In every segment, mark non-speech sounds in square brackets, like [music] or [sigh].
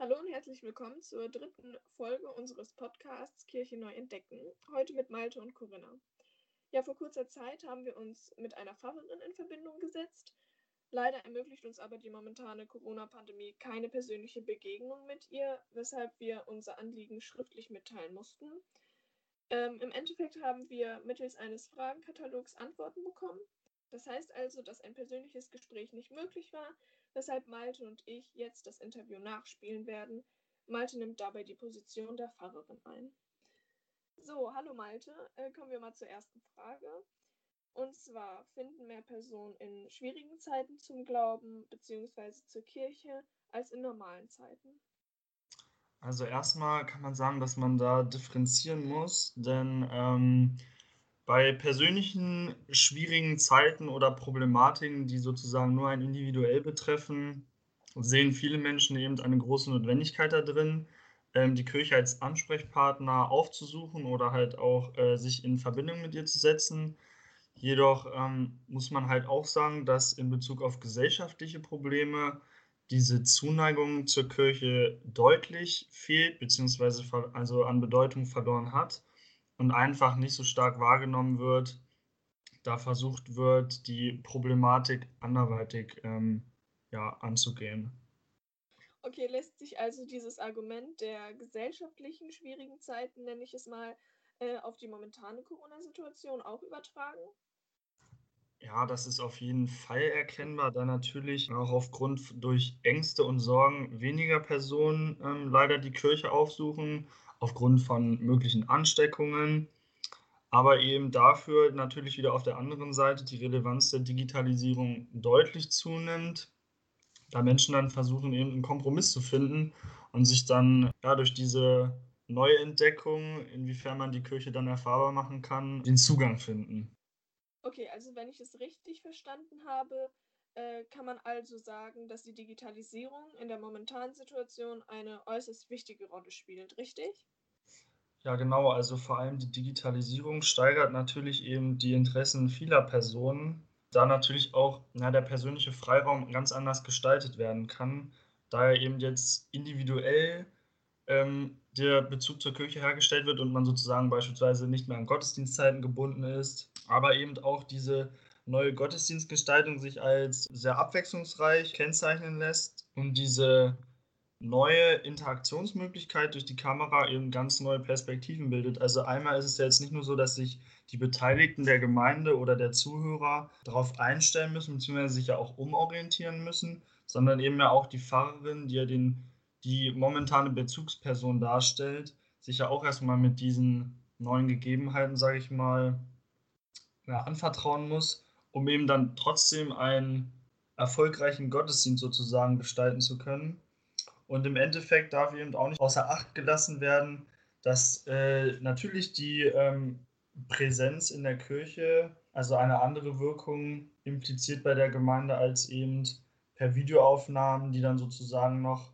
Hallo und herzlich willkommen zur dritten Folge unseres Podcasts Kirche neu entdecken. Heute mit Malte und Corinna. Ja, vor kurzer Zeit haben wir uns mit einer Pfarrerin in Verbindung gesetzt. Leider ermöglicht uns aber die momentane Corona-Pandemie keine persönliche Begegnung mit ihr, weshalb wir unser Anliegen schriftlich mitteilen mussten. Ähm, Im Endeffekt haben wir mittels eines Fragenkatalogs Antworten bekommen. Das heißt also, dass ein persönliches Gespräch nicht möglich war, weshalb Malte und ich jetzt das Interview nachspielen werden. Malte nimmt dabei die Position der Pfarrerin ein. So, hallo Malte, äh, kommen wir mal zur ersten Frage. Und zwar finden mehr Personen in schwierigen Zeiten zum Glauben bzw. zur Kirche als in normalen Zeiten? Also erstmal kann man sagen, dass man da differenzieren muss, denn ähm, bei persönlichen schwierigen Zeiten oder Problematiken, die sozusagen nur einen individuell betreffen, sehen viele Menschen eben eine große Notwendigkeit da drin, ähm, die Kirche als Ansprechpartner aufzusuchen oder halt auch äh, sich in Verbindung mit ihr zu setzen. Jedoch ähm, muss man halt auch sagen, dass in Bezug auf gesellschaftliche Probleme diese Zuneigung zur Kirche deutlich fehlt, beziehungsweise also an Bedeutung verloren hat und einfach nicht so stark wahrgenommen wird, da versucht wird, die Problematik anderweitig ähm, ja, anzugehen. Okay, lässt sich also dieses Argument der gesellschaftlichen schwierigen Zeiten, nenne ich es mal, äh, auf die momentane Corona-Situation auch übertragen? Ja, das ist auf jeden Fall erkennbar, da natürlich auch aufgrund durch Ängste und Sorgen weniger Personen ähm, leider die Kirche aufsuchen aufgrund von möglichen Ansteckungen, aber eben dafür natürlich wieder auf der anderen Seite die Relevanz der Digitalisierung deutlich zunimmt, da Menschen dann versuchen, eben einen Kompromiss zu finden und sich dann ja, durch diese Neuentdeckung, inwiefern man die Kirche dann erfahrbar machen kann, den Zugang finden. Okay, also wenn ich es richtig verstanden habe, äh, kann man also sagen, dass die Digitalisierung in der momentanen Situation eine äußerst wichtige Rolle spielt, richtig? Ja, genau. Also vor allem die Digitalisierung steigert natürlich eben die Interessen vieler Personen, da natürlich auch ja, der persönliche Freiraum ganz anders gestaltet werden kann, da er eben jetzt individuell ähm, der Bezug zur Kirche hergestellt wird und man sozusagen beispielsweise nicht mehr an Gottesdienstzeiten gebunden ist, aber eben auch diese neue Gottesdienstgestaltung sich als sehr abwechslungsreich kennzeichnen lässt und diese neue Interaktionsmöglichkeit durch die Kamera eben ganz neue Perspektiven bildet. Also einmal ist es ja jetzt nicht nur so, dass sich die Beteiligten der Gemeinde oder der Zuhörer darauf einstellen müssen, beziehungsweise sich ja auch umorientieren müssen, sondern eben ja auch die Pfarrerin, die ja den, die momentane Bezugsperson darstellt, sich ja auch erstmal mit diesen neuen Gegebenheiten, sage ich mal, ja, anvertrauen muss um eben dann trotzdem einen erfolgreichen Gottesdienst sozusagen gestalten zu können. Und im Endeffekt darf eben auch nicht außer Acht gelassen werden, dass äh, natürlich die ähm, Präsenz in der Kirche, also eine andere Wirkung impliziert bei der Gemeinde als eben per Videoaufnahmen, die dann sozusagen noch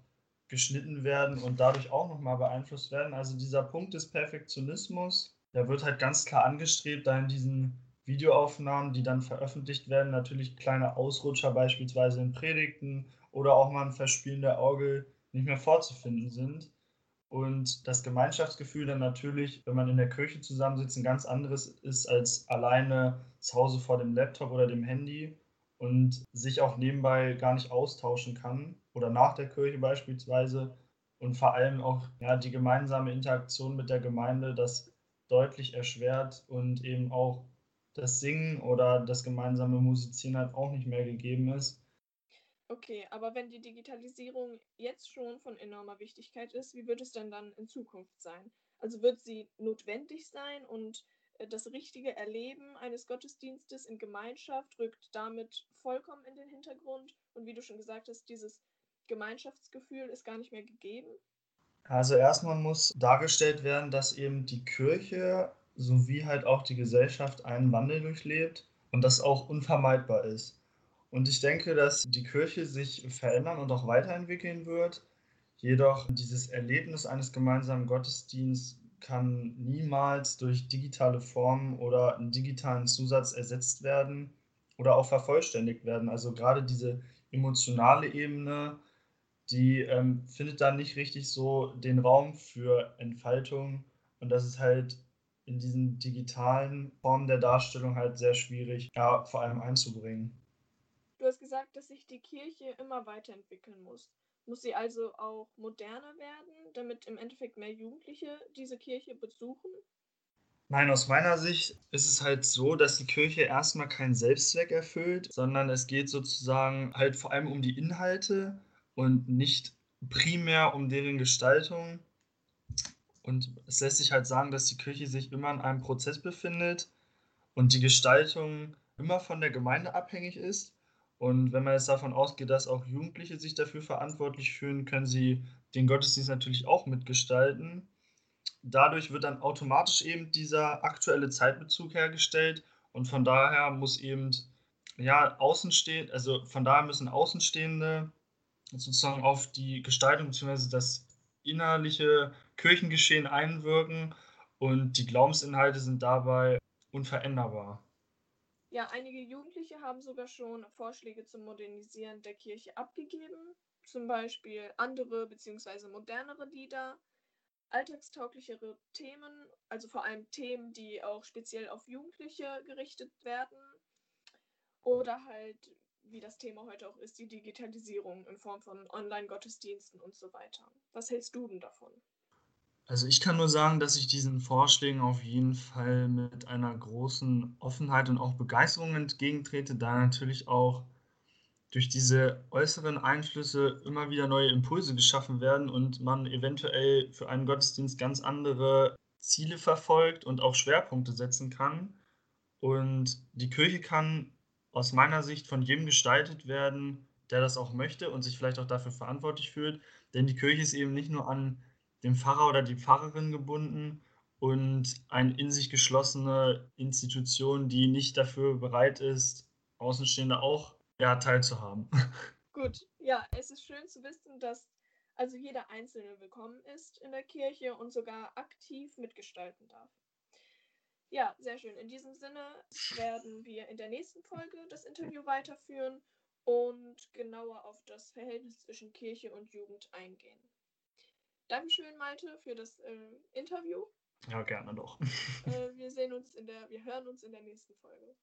geschnitten werden und dadurch auch nochmal beeinflusst werden. Also dieser Punkt des Perfektionismus, der wird halt ganz klar angestrebt, da in diesen Videoaufnahmen, die dann veröffentlicht werden, natürlich kleine Ausrutscher beispielsweise in Predigten oder auch mal ein Verspielen der Orgel nicht mehr vorzufinden sind. Und das Gemeinschaftsgefühl dann natürlich, wenn man in der Kirche zusammensitzt, ein ganz anderes ist als alleine zu Hause vor dem Laptop oder dem Handy und sich auch nebenbei gar nicht austauschen kann oder nach der Kirche beispielsweise und vor allem auch ja, die gemeinsame Interaktion mit der Gemeinde das deutlich erschwert und eben auch das Singen oder das gemeinsame Musizieren halt auch nicht mehr gegeben ist. Okay, aber wenn die Digitalisierung jetzt schon von enormer Wichtigkeit ist, wie wird es denn dann in Zukunft sein? Also wird sie notwendig sein und äh, das richtige Erleben eines Gottesdienstes in Gemeinschaft rückt damit vollkommen in den Hintergrund und wie du schon gesagt hast, dieses Gemeinschaftsgefühl ist gar nicht mehr gegeben? Also erstmal muss dargestellt werden, dass eben die Kirche sowie halt auch die Gesellschaft einen Wandel durchlebt und das auch unvermeidbar ist. Und ich denke, dass die Kirche sich verändern und auch weiterentwickeln wird. Jedoch dieses Erlebnis eines gemeinsamen Gottesdienstes kann niemals durch digitale Formen oder einen digitalen Zusatz ersetzt werden oder auch vervollständigt werden. Also gerade diese emotionale Ebene die ähm, findet da nicht richtig so den Raum für Entfaltung. Und das ist halt in diesen digitalen Formen der Darstellung halt sehr schwierig, ja, vor allem einzubringen. Du hast gesagt, dass sich die Kirche immer weiterentwickeln muss. Muss sie also auch moderner werden, damit im Endeffekt mehr Jugendliche diese Kirche besuchen? Nein, aus meiner Sicht ist es halt so, dass die Kirche erstmal keinen Selbstzweck erfüllt, sondern es geht sozusagen halt vor allem um die Inhalte und nicht primär um deren Gestaltung. Und es lässt sich halt sagen, dass die Kirche sich immer in einem Prozess befindet und die Gestaltung immer von der Gemeinde abhängig ist. Und wenn man jetzt davon ausgeht, dass auch Jugendliche sich dafür verantwortlich fühlen, können sie den Gottesdienst natürlich auch mitgestalten. Dadurch wird dann automatisch eben dieser aktuelle Zeitbezug hergestellt und von daher muss eben ja Außenstehende, also von daher müssen Außenstehende sozusagen auf die Gestaltung bzw. das innerliche Kirchengeschehen einwirken und die Glaubensinhalte sind dabei unveränderbar. Ja, einige Jugendliche haben sogar schon Vorschläge zum Modernisieren der Kirche abgegeben, zum Beispiel andere bzw. modernere Lieder, alltagstauglichere Themen, also vor allem Themen, die auch speziell auf Jugendliche gerichtet werden, oder halt wie das Thema heute auch ist, die Digitalisierung in Form von Online-Gottesdiensten und so weiter. Was hältst du denn davon? Also ich kann nur sagen, dass ich diesen Vorschlägen auf jeden Fall mit einer großen Offenheit und auch Begeisterung entgegentrete, da natürlich auch durch diese äußeren Einflüsse immer wieder neue Impulse geschaffen werden und man eventuell für einen Gottesdienst ganz andere Ziele verfolgt und auch Schwerpunkte setzen kann. Und die Kirche kann aus meiner Sicht von jedem gestaltet werden, der das auch möchte und sich vielleicht auch dafür verantwortlich fühlt. Denn die Kirche ist eben nicht nur an den Pfarrer oder die Pfarrerin gebunden und eine in sich geschlossene Institution, die nicht dafür bereit ist, Außenstehende auch ja, teilzuhaben. [laughs] Gut, ja, es ist schön zu wissen, dass also jeder Einzelne willkommen ist in der Kirche und sogar aktiv mitgestalten darf. Ja, sehr schön. In diesem Sinne werden wir in der nächsten Folge das Interview weiterführen und genauer auf das Verhältnis zwischen Kirche und Jugend eingehen. Dankeschön, Malte, für das äh, Interview. Ja, gerne doch. äh, wir sehen uns in der, wir hören uns in der nächsten Folge.